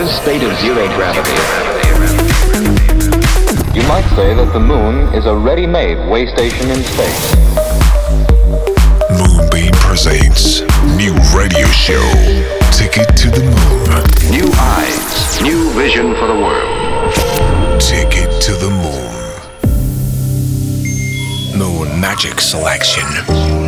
this state of zero gravity. You might say that the moon is a ready-made way station in space. Moonbeam presents new radio show, Ticket to the Moon. New eyes, new vision for the world. Ticket to the Moon. Moon Magic Selection.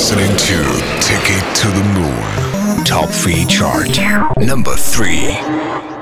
To Ticket to the Moon Top 3 chart. Number 3.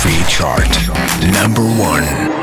Free Chart, number one.